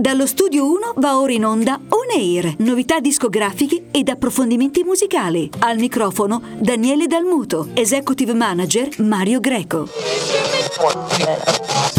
Dallo studio 1 va ora in onda On Air, novità discografiche ed approfondimenti musicali. Al microfono Daniele Dalmuto, executive manager Mario Greco.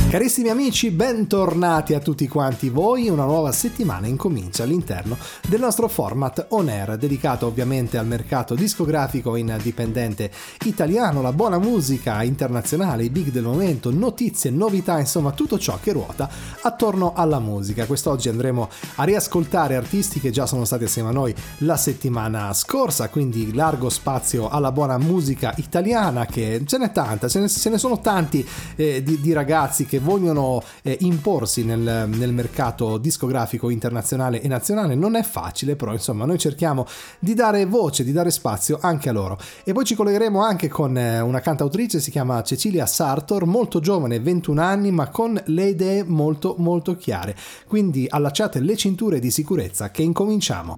Carissimi amici, bentornati a tutti quanti voi. Una nuova settimana incomincia all'interno del nostro format On Air, dedicato ovviamente al mercato discografico indipendente italiano, la buona musica internazionale, i big del momento, notizie, novità, insomma tutto ciò che ruota attorno alla musica. Quest'oggi andremo a riascoltare artisti che già sono stati assieme a noi la settimana scorsa, quindi largo spazio alla buona musica italiana, che ce n'è tanta, ce ne, ce ne sono tanti eh, di, di, ragazzi che vogliono eh, imporsi nel, nel, mercato discografico internazionale e nazionale. Non è facile, però insomma noi cerchiamo di dare voce, di dare spazio anche a loro. E poi ci collegheremo anche con eh, una cantautrice, si chiama Cecilia Sartor, molto giovane, 21 anni, ma con le idee molto molto chiare. Quindi allacciate le cinture di sicurezza che incominciamo.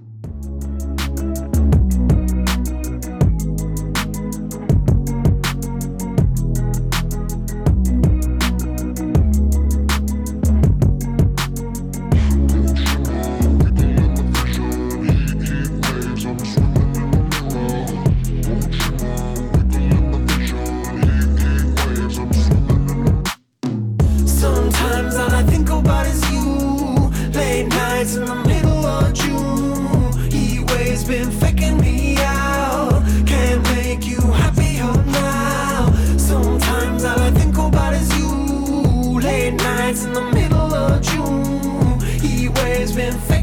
been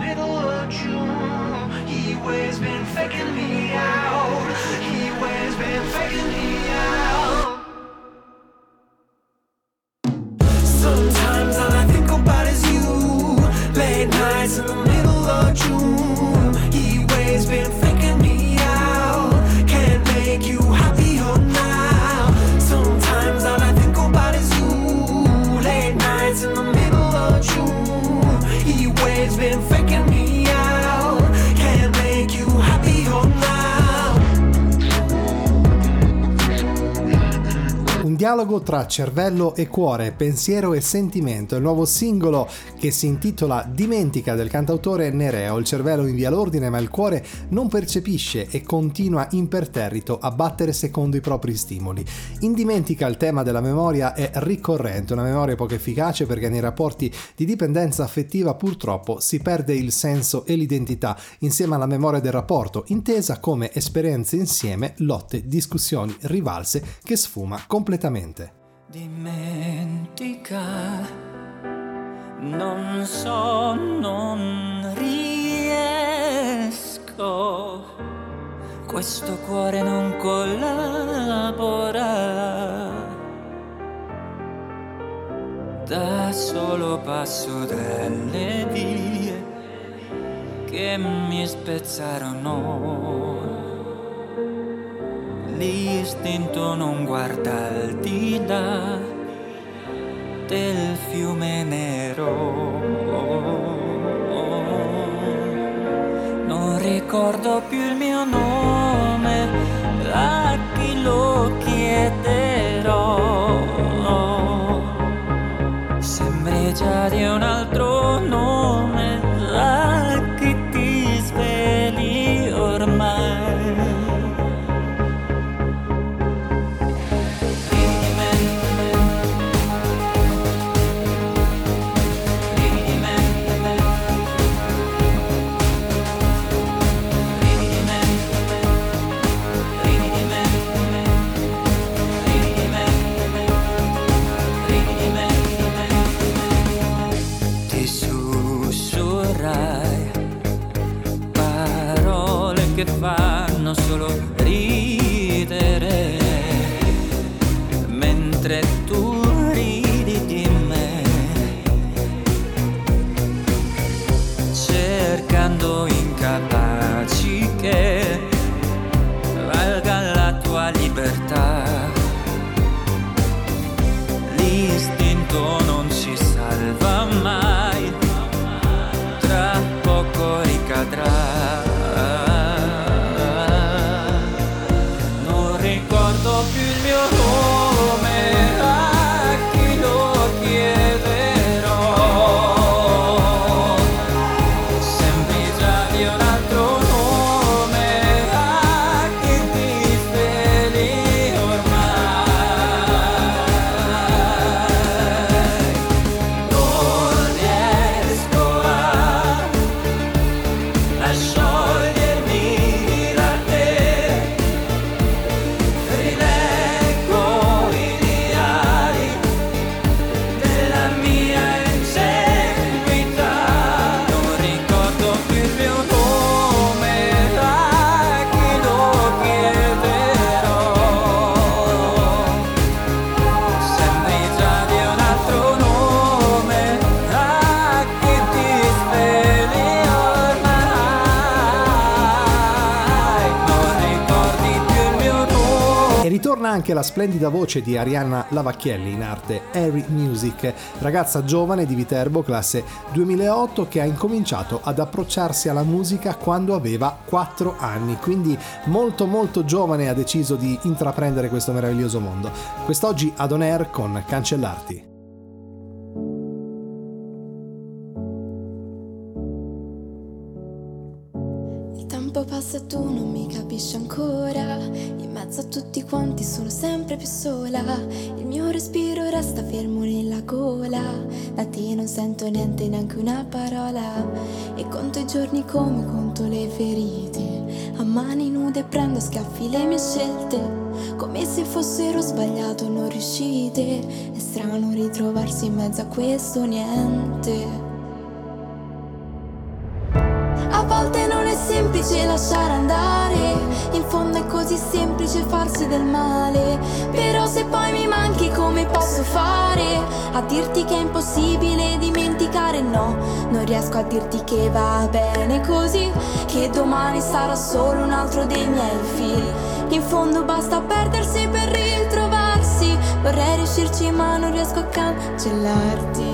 middle of June. He always been faking me out. He always been faking me dialogo tra cervello e cuore, pensiero e sentimento, il nuovo singolo che si intitola Dimentica del cantautore Nereo. Il cervello invia l'ordine ma il cuore non percepisce e continua imperterrito a battere secondo i propri stimoli. In Dimentica il tema della memoria è ricorrente, una memoria poco efficace perché nei rapporti di dipendenza affettiva purtroppo si perde il senso e l'identità insieme alla memoria del rapporto, intesa come esperienze insieme, lotte, discussioni, rivalse che sfuma completamente completamente. Dimentica, non so, non riesco, questo cuore non collabora. Da solo passo delle vie che mi spezzarono. L'istinto non guarda al di là del fiume nero. Non ricordo più il mio nome, anche la splendida voce di Arianna Lavacchielli in arte Harry Music, ragazza giovane di Viterbo classe 2008 che ha incominciato ad approcciarsi alla musica quando aveva 4 anni, quindi molto molto giovane ha deciso di intraprendere questo meraviglioso mondo. Quest'oggi ad On Air con Cancellarti. Il tempo passa e tu non mi capisci ancora a tutti quanti sono sempre più sola. Il mio respiro resta fermo nella gola. Da te non sento niente, neanche una parola. E conto i giorni come conto le ferite. A mani nude prendo a schiaffi le mie scelte. Come se fossero sbagliato, non riuscite. È strano ritrovarsi in mezzo a questo niente. A volte non è semplice lasciare andare, in fondo è così semplice farsi del male. Però se poi mi manchi come posso fare? A dirti che è impossibile dimenticare, no, non riesco a dirti che va bene così, che domani sarà solo un altro dei miei figli. In fondo basta perdersi per ritrovarsi, vorrei riuscirci ma non riesco a cancellarti.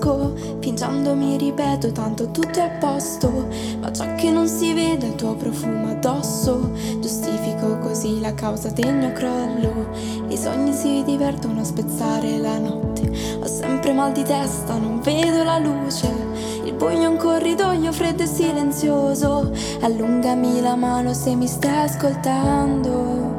Riconosco. Piangendo mi ripeto, tanto tutto è a posto. Ma ciò che non si vede è il tuo profumo addosso. Giustifico così la causa del mio crollo. I sogni si divertono a spezzare la notte. Ho sempre mal di testa, non vedo la luce. Il buio è un corridoio freddo e silenzioso. Allungami la mano se mi stai ascoltando.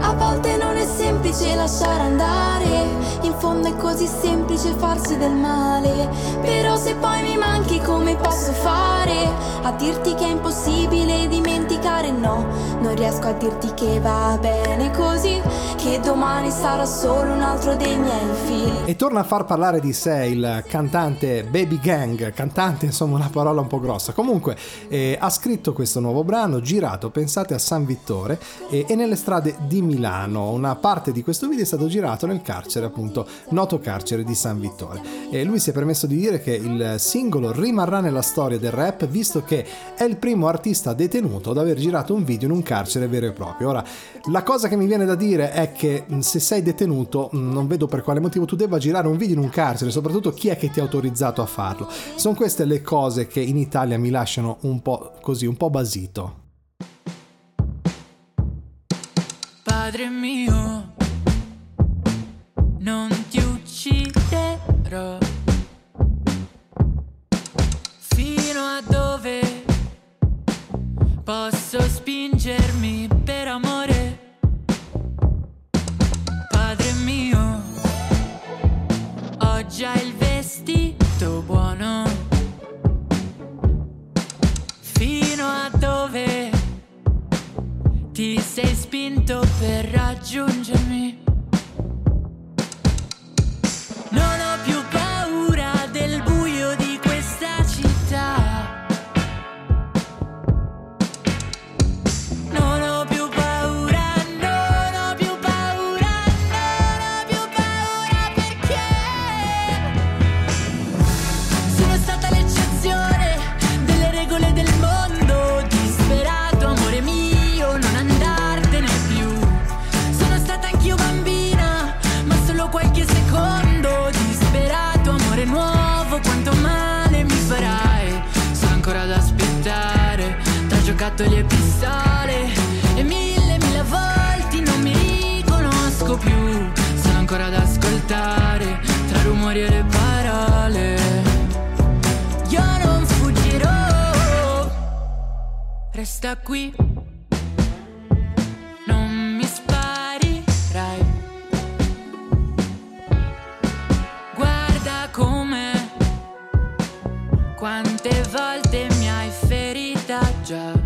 A volte non è semplice lasciare andare, In fondo è così semplice farsi del male. Però se poi mi manchi come posso fare? A dirti che è impossibile dimenticare no. Non riesco a dirti che va bene così. Che domani sarà solo un altro dei miei figli. E torna a far parlare di sé il cantante Baby Gang. Cantante, insomma, una parola un po' grossa. Comunque, eh, ha scritto questo nuovo brano, girato, pensate a San Vittore eh, e nelle strade di Milano. Una parte di questo video è stato girato nel carcere, appunto, noto carcere di San Vittore. E lui si è permesso di dire che il singolo rimarrà nella storia del rap, visto che è il primo artista detenuto ad aver girato un video in un carcere vero e proprio. Ora, la cosa che mi viene da dire è che se sei detenuto, non vedo per quale motivo tu debba girare un video in un carcere, soprattutto chi è che ti ha autorizzato a farlo. Sono queste le cose che in Italia mi lasciano un po' così, un po' basito. Padre mio, non ti ucciderò. Fino a dove posso spingermi job.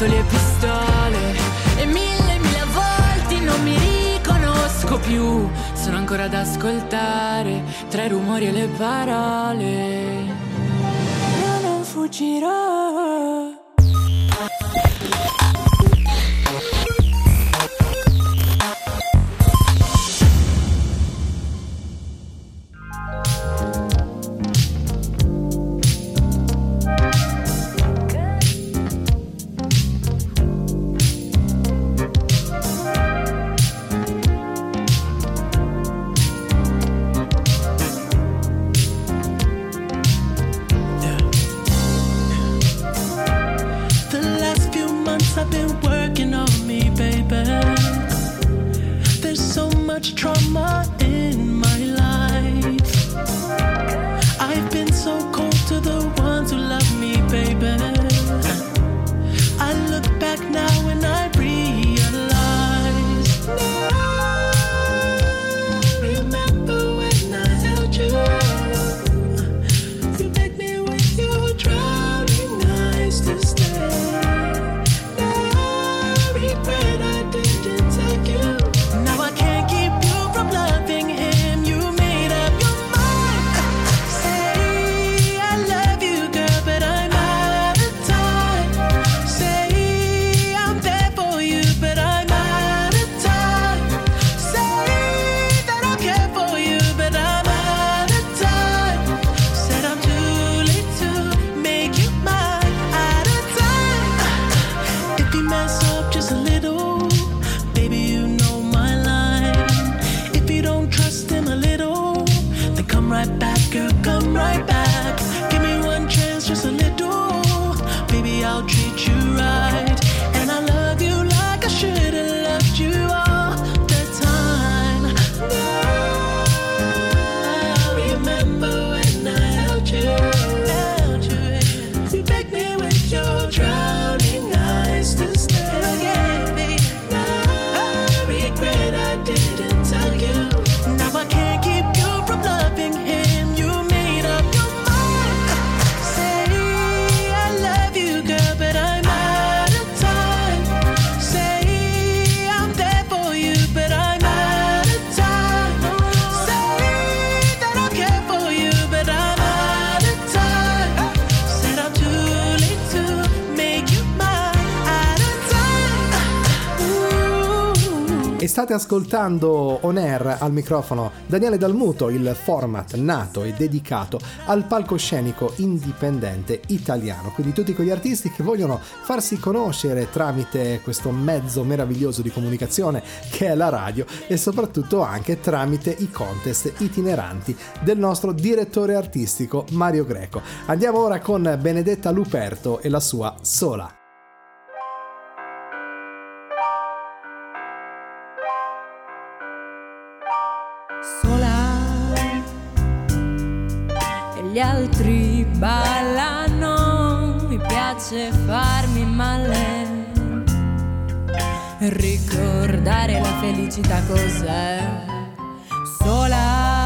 Tra giocattoli e pistole. E mille, mille volte non mi riconosco più. Sono ancora ad ascoltare, tra i rumori e le parole. Io non fuggirò. State ascoltando On Air al microfono Daniele Dalmuto, il format nato e dedicato al palcoscenico indipendente italiano, quindi tutti quegli artisti che vogliono farsi conoscere tramite questo mezzo meraviglioso di comunicazione che è la radio e soprattutto anche tramite i contest itineranti del nostro direttore artistico Mario Greco. Andiamo ora con Benedetta Luperto e la sua Sola. gli altri ballano, mi piace farmi male. Ricordare la felicità cos'è? Sola.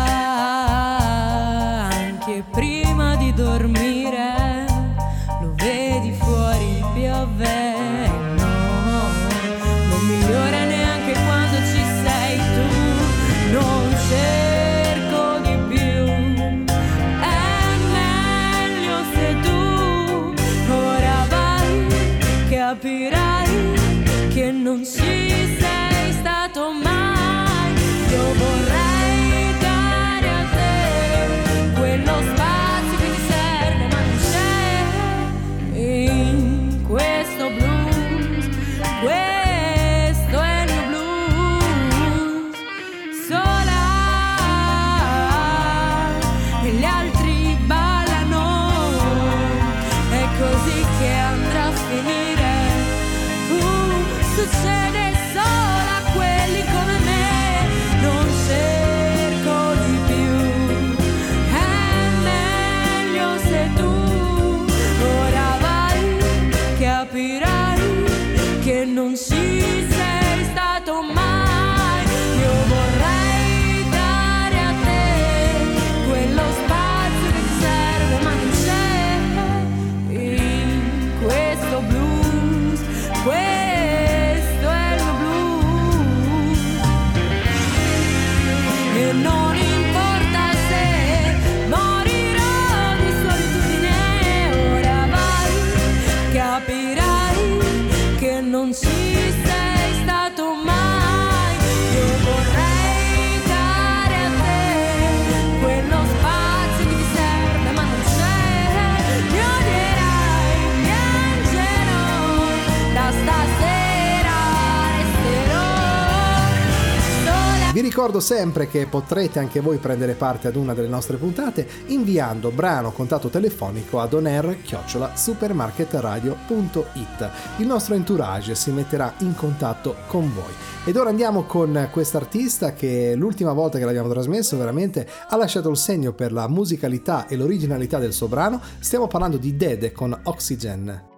Ricordo sempre che potrete anche voi prendere parte ad una delle nostre puntate inviando brano contatto telefonico ad onair-supermarketradio.it. Il nostro entourage si metterà in contatto con voi. Ed ora andiamo con quest'artista che l'ultima volta che l'abbiamo trasmesso veramente ha lasciato il segno per la musicalità e l'originalità del suo brano. Stiamo parlando di Dede con Oxygen.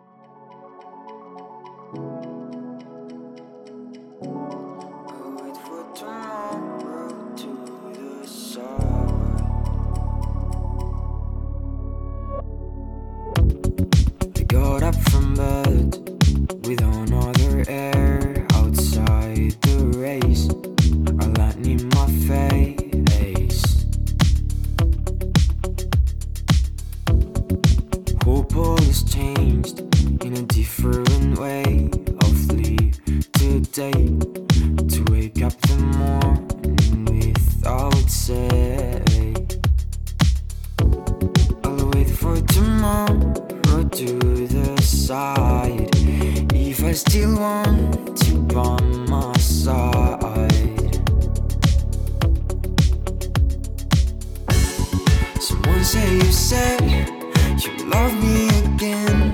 You love me again.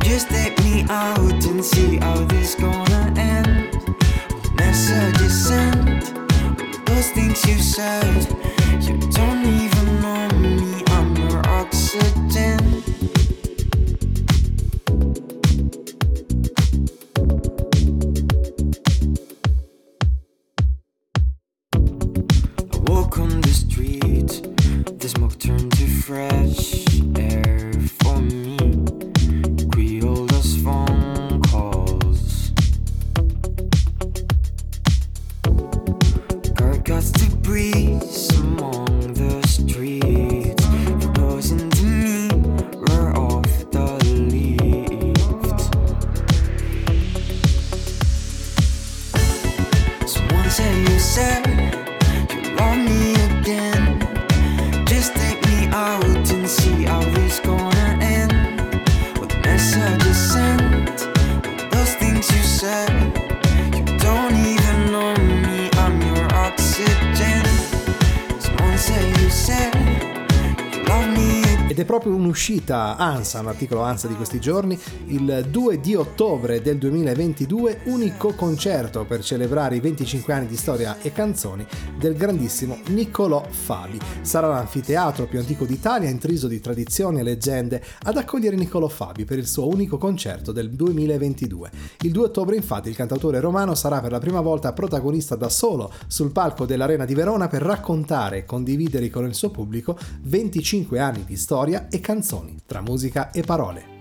Just take me out and see how this gonna end. Sent, those things you said. You don't even know me, I'm your oxygen. Proprio un'uscita ANSA, un articolo ANSA di questi giorni, il 2 di ottobre del 2022, unico concerto per celebrare i 25 anni di storia e canzoni del grandissimo Niccolò Fabi. Sarà l'anfiteatro più antico d'Italia, intriso di tradizioni e leggende, ad accogliere Niccolò Fabi per il suo unico concerto del 2022. Il 2 ottobre infatti il cantautore romano sarà per la prima volta protagonista da solo sul palco dell'Arena di Verona per raccontare e condividere con il suo pubblico 25 anni di storia e canzoni, tra musica e parole.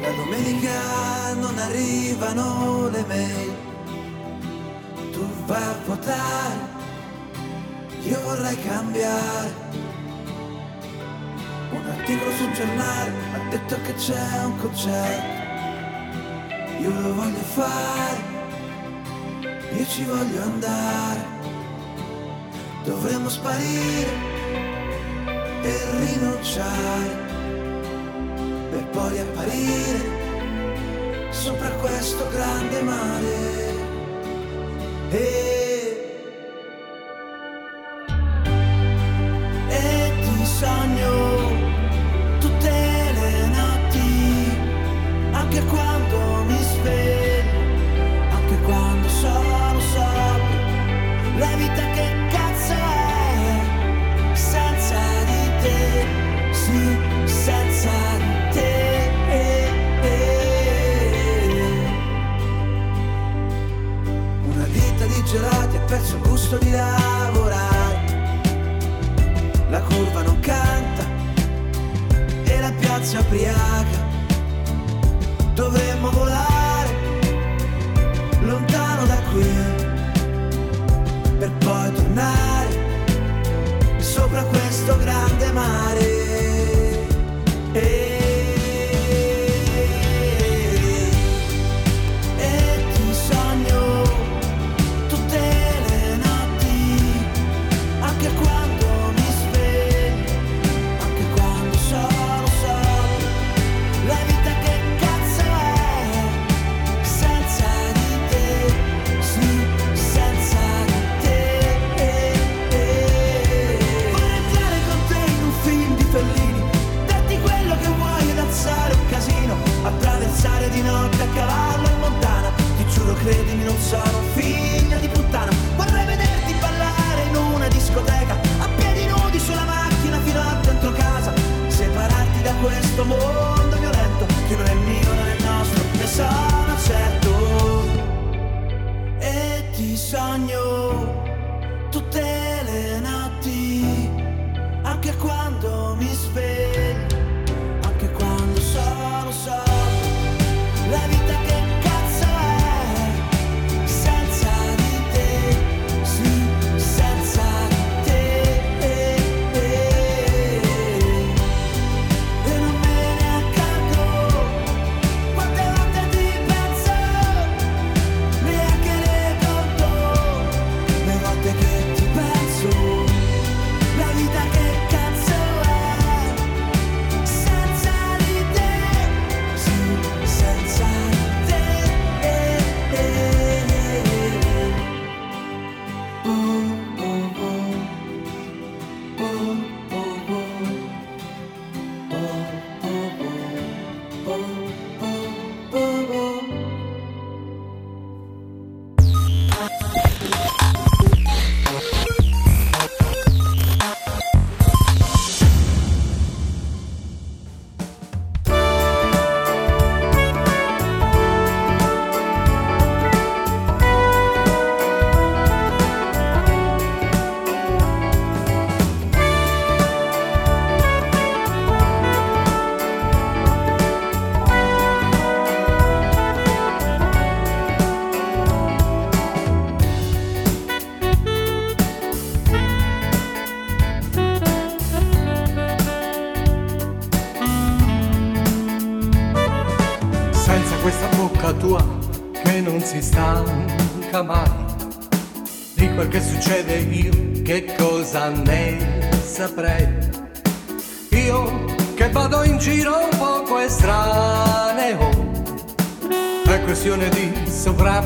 La domenica non arrivano le mail, tu vai a votare, io vorrei cambiare. Un articolo sul giornale ha detto che c'è un concerto, io lo voglio fare, io ci voglio andare. Dovremmo sparire e rinunciare per poi riapparire sopra questo grande mare. E,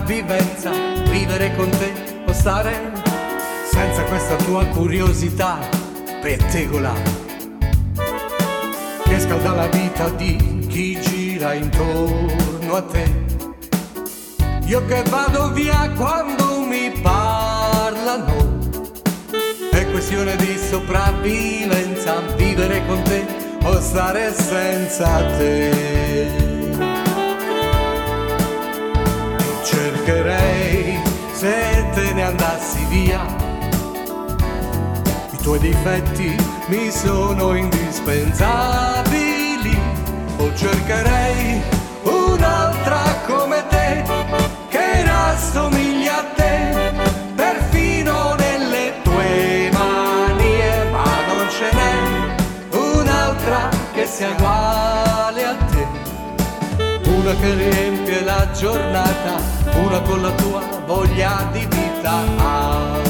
sopravvivenza vivere con te o stare senza questa tua curiosità pettegolare che scalda la vita di chi gira intorno a te. Io che vado via quando mi parlano, è questione di sopravvivenza, vivere con te o stare senza te. Cercherei se te ne andassi via. I tuoi difetti mi sono indispensabili. O cercherei un'altra come te che rassomiglia a te perfino nelle tue manie ma non ce n'è un'altra che sia uguale a te. Una che riempie la giornata una con la tua voglia di vita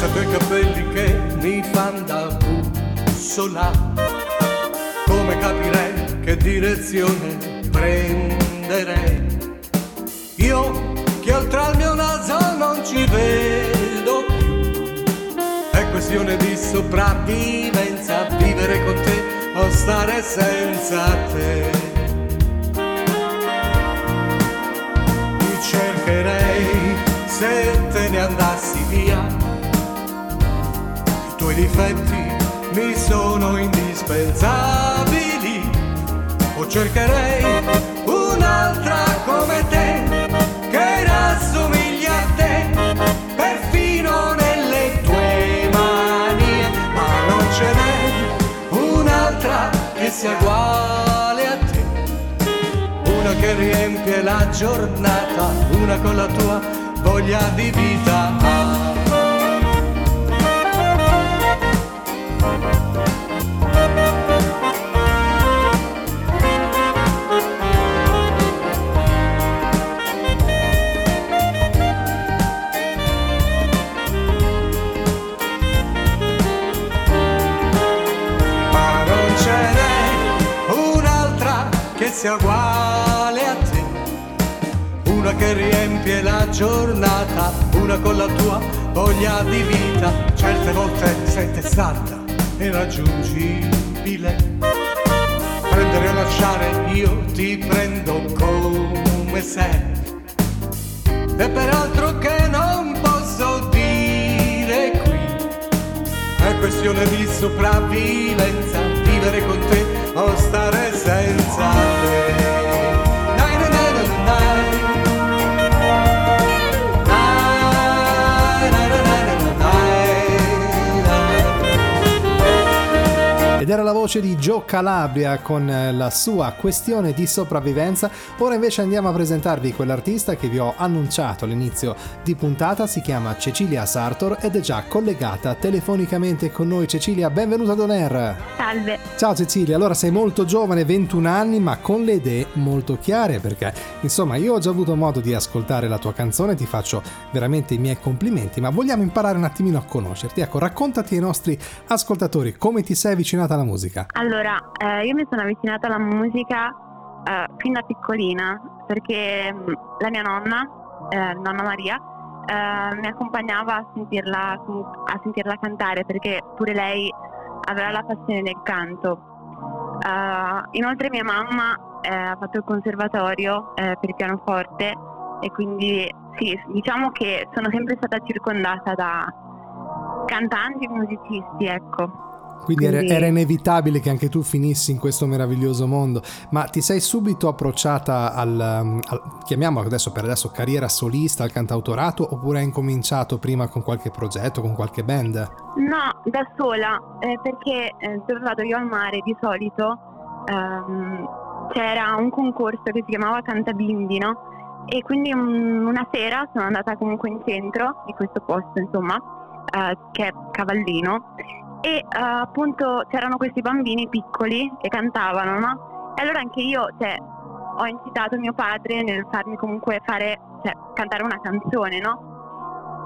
senza quei capelli che mi fan da bussola. Come capirei che direzione prenderei? Io che oltre al mio naso non ci vedo più. È questione di sopravvivenza, vivere con stare senza te. Ti cercherei se te ne andassi via. I tuoi difetti mi sono indispensabili. O cercherei un'altra come te riempie la giornata una con la tua voglia di vita ah. ma Una che riempie la giornata, una con la tua voglia di vita. Certe volte sei testata e raggiungibile. Prendere o lasciare, io ti prendo come sei. E peraltro che non posso dire qui è questione di sopravvivenza, vivere con te o stare senza la voce di Joe Calabria con eh, la sua questione di sopravvivenza. Ora invece andiamo a presentarvi quell'artista che vi ho annunciato all'inizio di puntata. Si chiama Cecilia Sartor ed è già collegata telefonicamente con noi. Cecilia, benvenuta ad On Air. Salve. Ciao Cecilia, allora sei molto giovane, 21 anni, ma con le idee molto chiare perché insomma io ho già avuto modo di ascoltare la tua canzone, ti faccio veramente i miei complimenti, ma vogliamo imparare un attimino a conoscerti. Ecco, raccontati ai nostri ascoltatori come ti sei avvicinata alla musica. Allora, eh, io mi sono avvicinata alla musica eh, fin da piccolina perché mh, la mia nonna, eh, nonna Maria, eh, mi accompagnava a sentirla, a sentirla cantare perché pure lei aveva la passione del canto. Eh, inoltre mia mamma eh, ha fatto il conservatorio per il pianoforte e quindi sì, diciamo che sono sempre stata circondata da cantanti e musicisti, ecco. Quindi era, Quindi- era inevitabile che anche tu finissi in questo meraviglioso mondo, ma ti sei subito approcciata al, um, al- chiamiamolo adesso per adesso carriera solista, al cantautorato, oppure hai incominciato prima con qualche progetto, con qualche band? No, da sola, eh, perché eh, dove vado io al mare di solito ehm, c'era un concorso che si chiamava Cantabimbi, no? E quindi un- una sera sono andata comunque in centro di questo posto, insomma, eh, che è Cavallino, e eh, appunto c'erano questi bambini piccoli che cantavano, no? E allora anche io, cioè, ho incitato mio padre nel farmi comunque fare, cioè, cantare una canzone, no?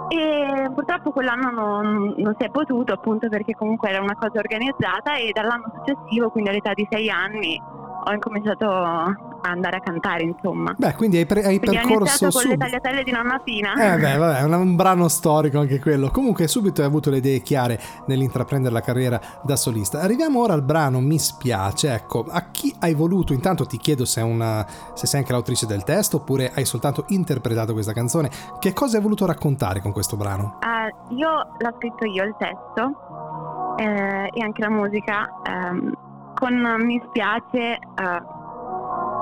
E purtroppo quell'anno non, non si è potuto appunto perché comunque era una cosa organizzata e dall'anno successivo, quindi all'età di sei anni, ho incominciato a andare a cantare insomma. Beh, quindi hai, pre- hai Quindi ho percorso iniziato con le subito. tagliatelle di nonna Pina. Eh beh, vabbè, è un, un brano storico anche quello. Comunque subito hai avuto le idee chiare nell'intraprendere la carriera da solista. Arriviamo ora al brano Mi spiace. Ecco, a chi hai voluto? Intanto ti chiedo se, è una, se sei anche l'autrice del testo oppure hai soltanto interpretato questa canzone. Che cosa hai voluto raccontare con questo brano? Ah, io l'ho scritto io il testo eh, e anche la musica. ehm, con Mi spiace, eh,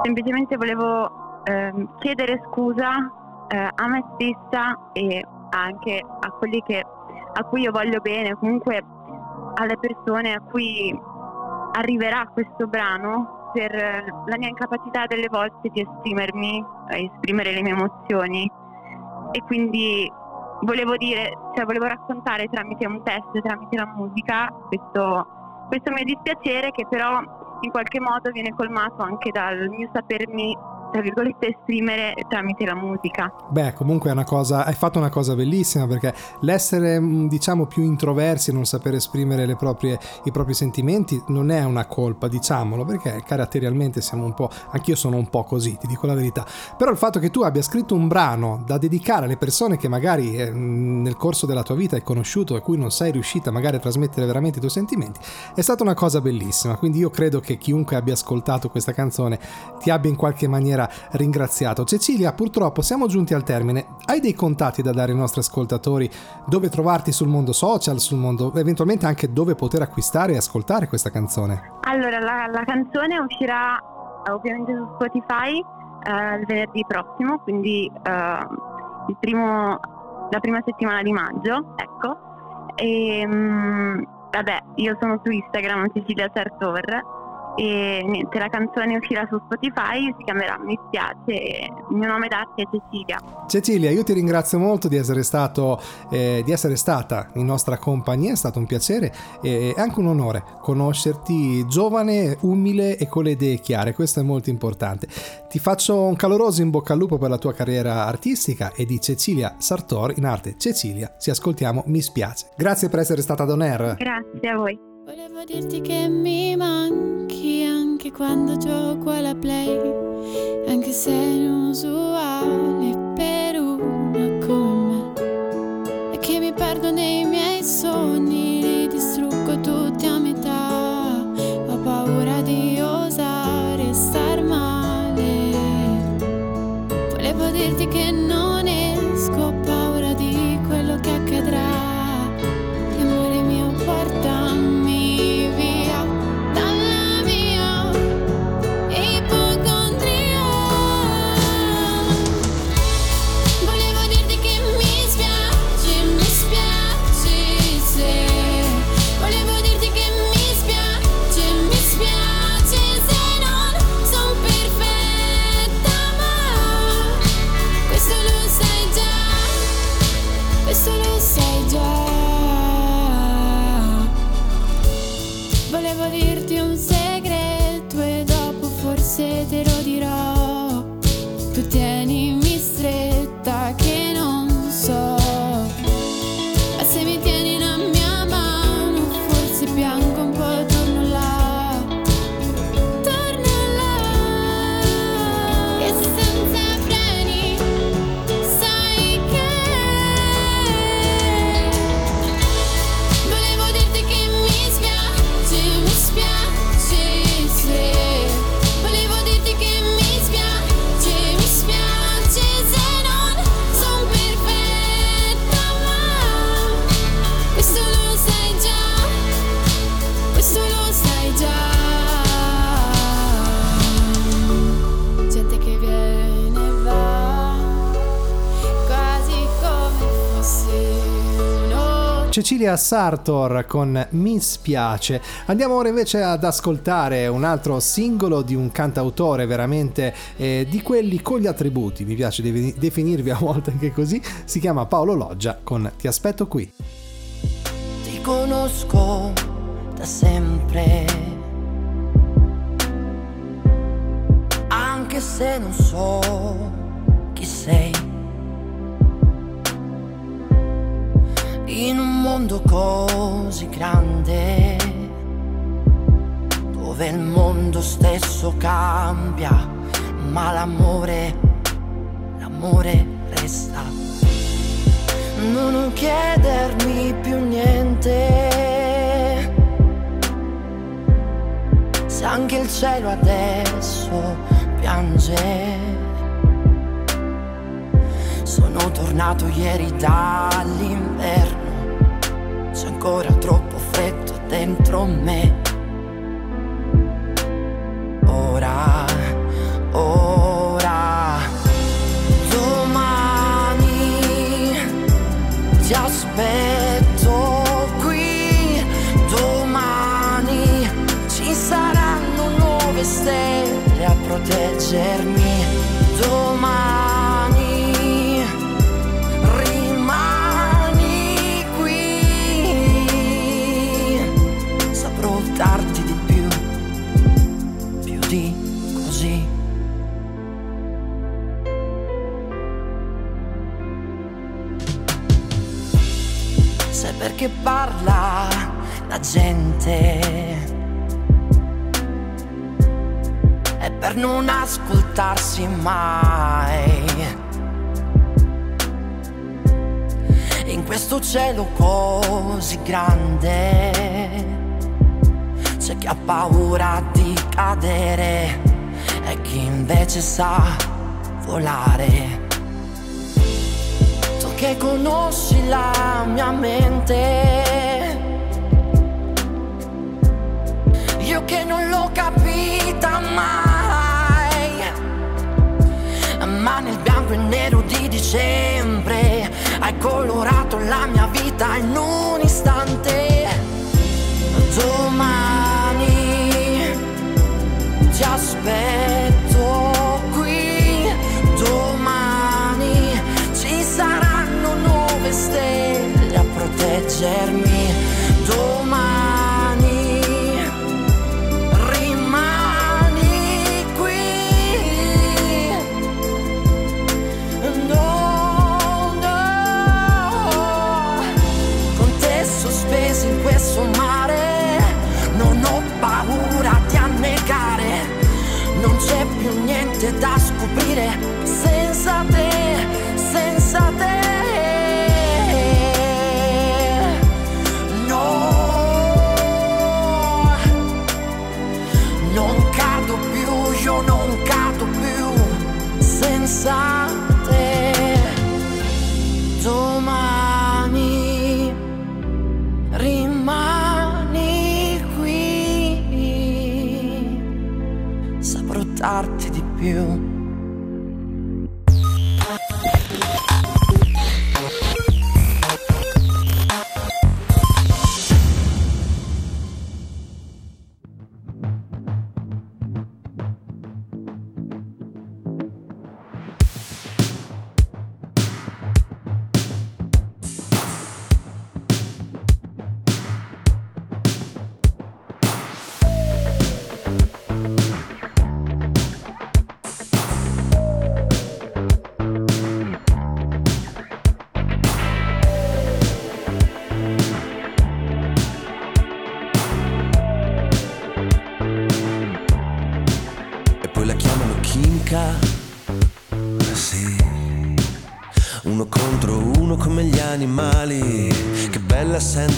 semplicemente volevo ehm, chiedere scusa eh, a me stessa e anche a quelli che, a cui io voglio bene, comunque alle persone a cui arriverà questo brano per eh, la mia incapacità delle volte di esprimermi, eh, esprimere le mie emozioni. E quindi volevo dire, cioè volevo raccontare tramite un testo, tramite la musica, questo, questo mio dispiacere che però in qualche modo viene colmato anche dal mio sapermi, tra virgolette, esprimere tramite la musica. Beh, comunque è una cosa, hai fatto una cosa bellissima perché l'essere, mh, diciamo, più introversi e non saper esprimere proprie- i propri sentimenti non è una colpa, diciamolo, perché caratterialmente siamo un po', anch'io sono un po' così, ti dico la verità. Però il fatto che tu abbia scritto un brano da dedicare alle persone che magari eh, nel corso della tua vita hai conosciuto a cui non sei riuscita magari a trasmettere veramente i tuoi sentimenti, è stata una cosa bellissima. Quindi io credo che chiunque abbia ascoltato questa canzone ti abbia in qualche maniera ringraziato. Cecilia, purtroppo siamo giunti al termine. Hai dei contatti da dare ai nostri ascoltatori dove trovarti sul mondo social, sul mondo eventualmente anche dove poter acquistare e ascoltare questa canzone? Allora, la, la canzone uscirà eh, ovviamente su Spotify eh, il venerdì prossimo, quindi eh, primo- la prima settimana di maggio, ecco. E, mm, vabbè, io sono su Instagram, Cecilia Sartor, e niente, la canzone uscirà su Spotify, si chiamerà Mi spiace, il mio nome d'arte è Cecilia. Cecilia, io ti ringrazio molto di essere, stato, eh, di essere stata in nostra compagnia, è stato un piacere e anche un onore conoscerti giovane, umile e con le idee chiare, questo è molto importante. Ti faccio un caloroso in bocca al lupo per la tua carriera artistica e di Cecilia Sartor in arte Cecilia, ci ascoltiamo Mi spiace. Grazie per essere stata ad On Air. Grazie a voi. Volevo dirti che mi manchi anche quando gioco alla play, anche se è inusuale per una come me. E che mi perdo nei miei sogni, li distruggo Cecilia Sartor con Mi spiace. Andiamo ora invece ad ascoltare un altro singolo di un cantautore veramente eh, di quelli con gli attributi, mi piace definirvi a volte anche così, si chiama Paolo Loggia con Ti aspetto qui. Ti conosco da sempre. Anche se non so chi sei. In un mondo così grande, dove il mondo stesso cambia, ma l'amore, l'amore resta. Non chiedermi più niente. Se anche il cielo adesso piange. Sono tornato ieri dall'inverno. C'è ancora troppo freddo dentro me. Ora, ora, domani ti aspetto qui domani ci saranno nuove stelle a proteggermi domani Perché parla la gente? È per non ascoltarsi mai. In questo cielo così grande c'è chi ha paura di cadere e chi invece sa volare. Che conosci la mia mente, io che non l'ho capita mai, ma nel bianco e nero di dicembre hai colorato la mia vita in un istante. Domani ti aspetto proteggermi, domani rimani qui, saprò darti di più.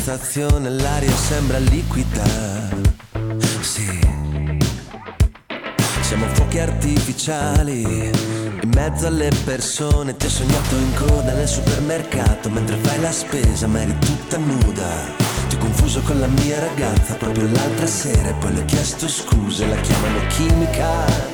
Sensazione, l'aria sembra liquida. Sì. Siamo fuochi artificiali. In mezzo alle persone ti ho sognato in coda nel supermercato mentre fai la spesa ma eri tutta nuda. Ti ho confuso con la mia ragazza proprio l'altra sera e poi le ho chiesto scuse, la chiamano chimica.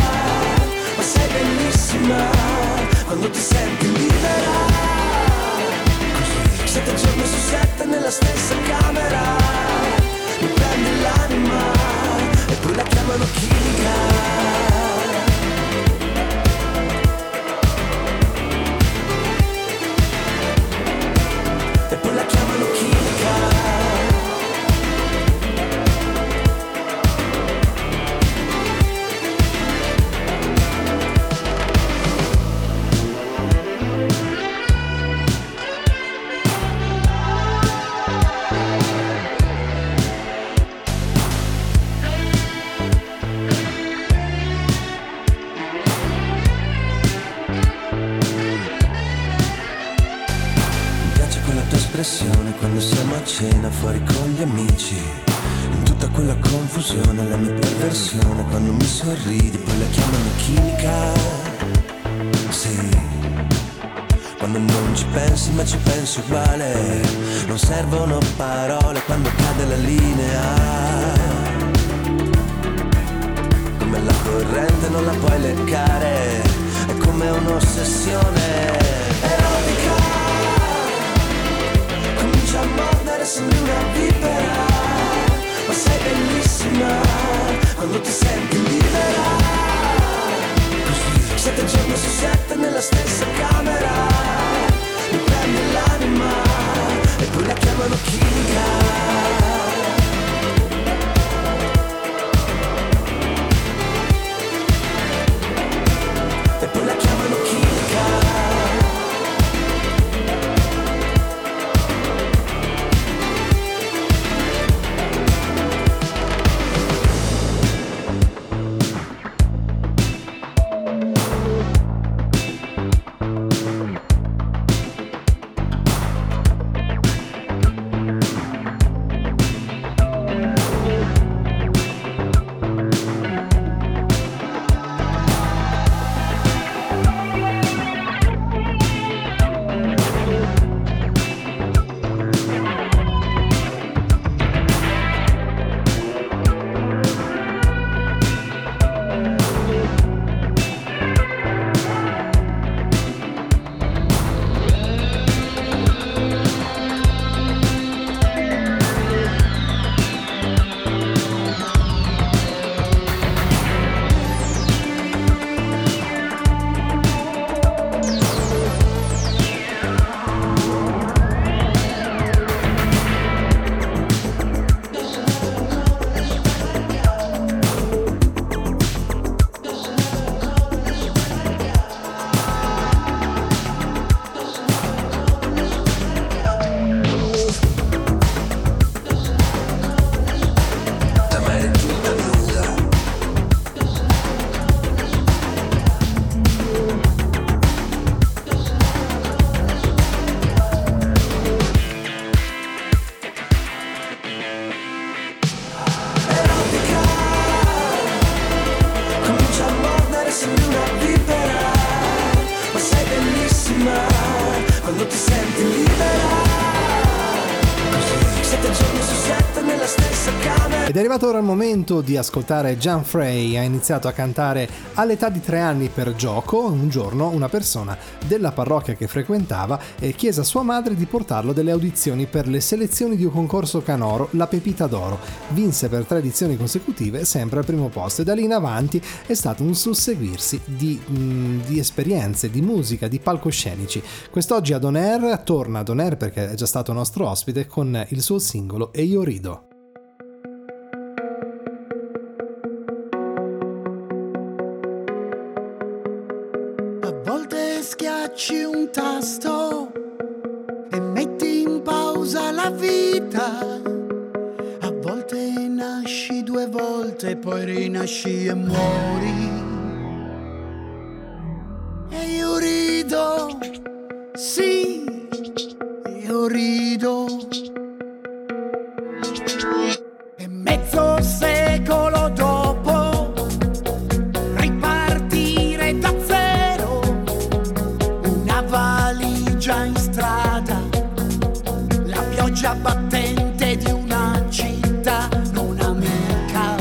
Ed è arrivato ora il momento di ascoltare Gian Frey. Ha iniziato a cantare all'età di tre anni per gioco. Un giorno una persona della parrocchia che frequentava chiese a sua madre di portarlo delle audizioni per le selezioni di un concorso canoro, la Pepita d'Oro. Vinse per tre edizioni consecutive, sempre al primo posto. E da lì in avanti è stato un susseguirsi di, mm, di esperienze, di musica, di palcoscenici. Quest'oggi ad On Air torna ad On Air perché è già stato nostro ospite con il suo singolo E io rido. Schiacci un tasto e metti in pausa la vita. A volte nasci due volte, poi rinasci e muori. E io rido, sì, io rido. E mezzo secolo Mangia battente di una città non amica.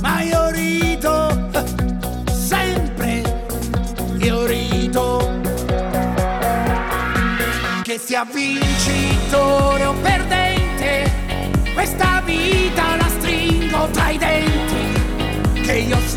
Ma io rido sempre, io rido che sia vincitore o perdente, questa vita la stringo tra i denti che io sono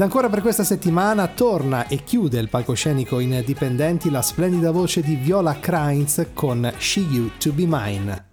Ed ancora per questa settimana torna e chiude il palcoscenico in dipendenti la splendida voce di Viola Krainz con She You To Be Mine.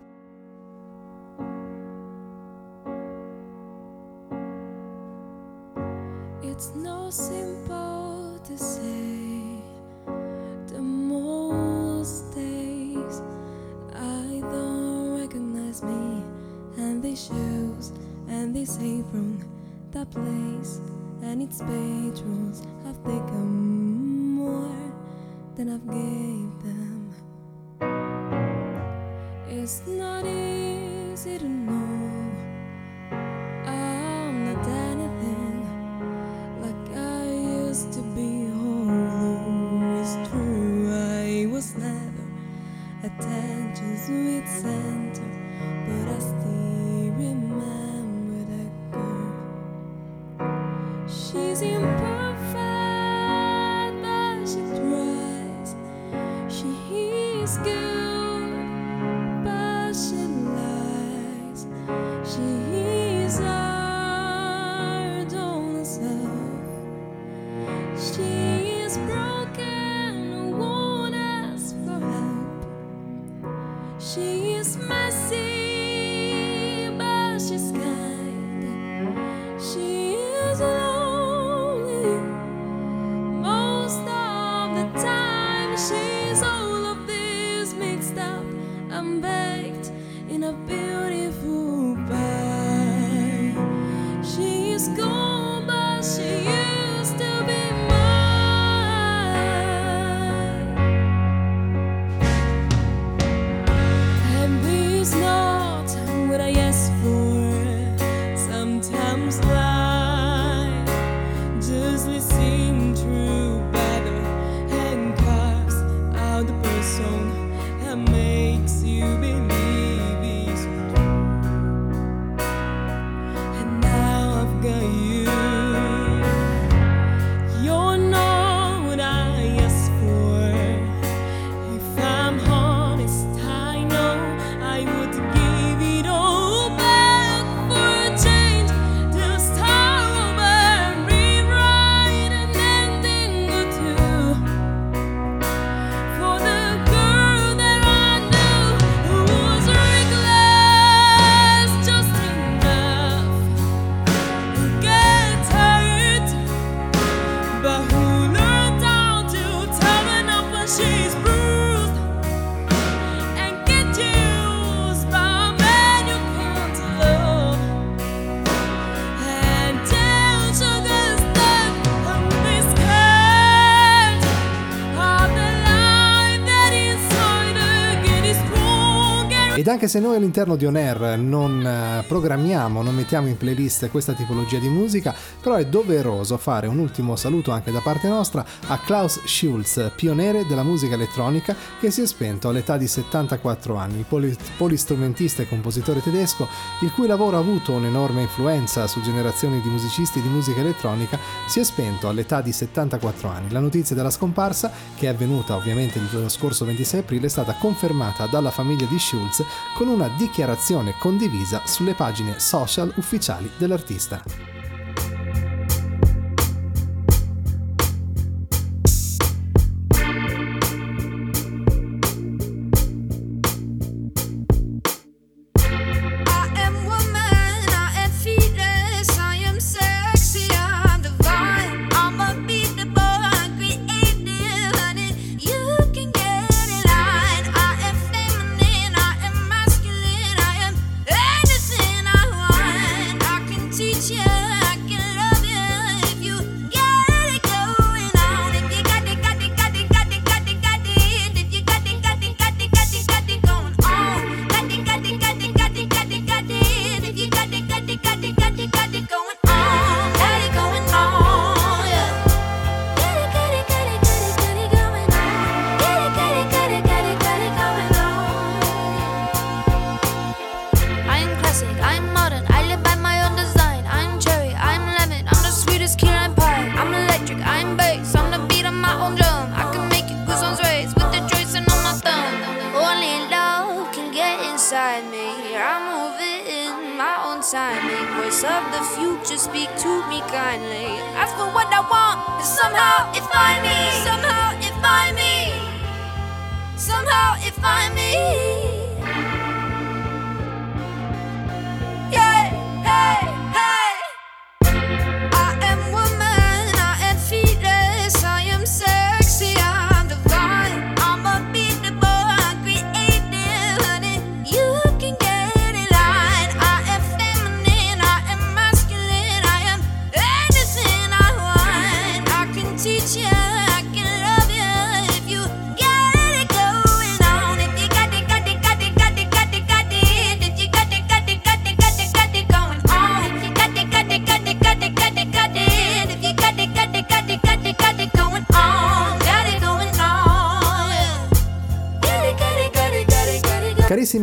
Anche se noi all'interno di On Air non eh, programmiamo, non mettiamo in playlist questa tipologia di musica, però è doveroso fare un ultimo saluto anche da parte nostra a Klaus Schulz, pioniere della musica elettronica che si è spento all'età di 74 anni, poli- polistrumentista e compositore tedesco, il cui lavoro ha avuto un'enorme influenza su generazioni di musicisti di musica elettronica, si è spento all'età di 74 anni. La notizia della scomparsa, che è avvenuta ovviamente il scorso 26 aprile, è stata confermata dalla famiglia di Schulz con una dichiarazione condivisa sulle pagine social ufficiali dell'artista.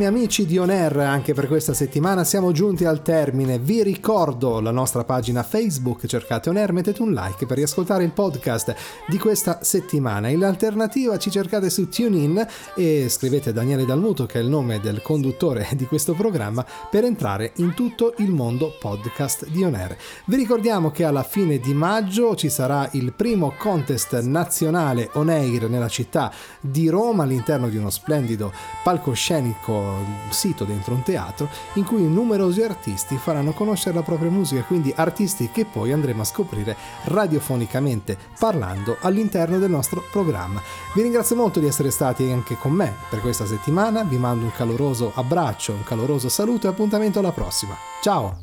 Carissimi amici di On Air, anche per questa settimana siamo giunti al termine. Vi ricordo la nostra pagina Facebook, cercate On Air, mettete un like per riascoltare il podcast di questa settimana. In alternativa ci cercate su TuneIn e scrivete Daniele Dalmuto, che è il nome del conduttore di questo programma, per entrare in tutto il mondo podcast di On Air. Vi ricordiamo che alla fine di maggio ci sarà il primo contest nazionale On Air nella città di Roma all'interno di uno splendido palcoscenico sito dentro un teatro in cui numerosi artisti faranno conoscere la propria musica, quindi artisti che poi andremo a scoprire radiofonicamente parlando all'interno del nostro programma. Vi ringrazio molto di essere stati anche con me per questa settimana, vi mando un caloroso abbraccio, un caloroso saluto e appuntamento alla prossima. Ciao!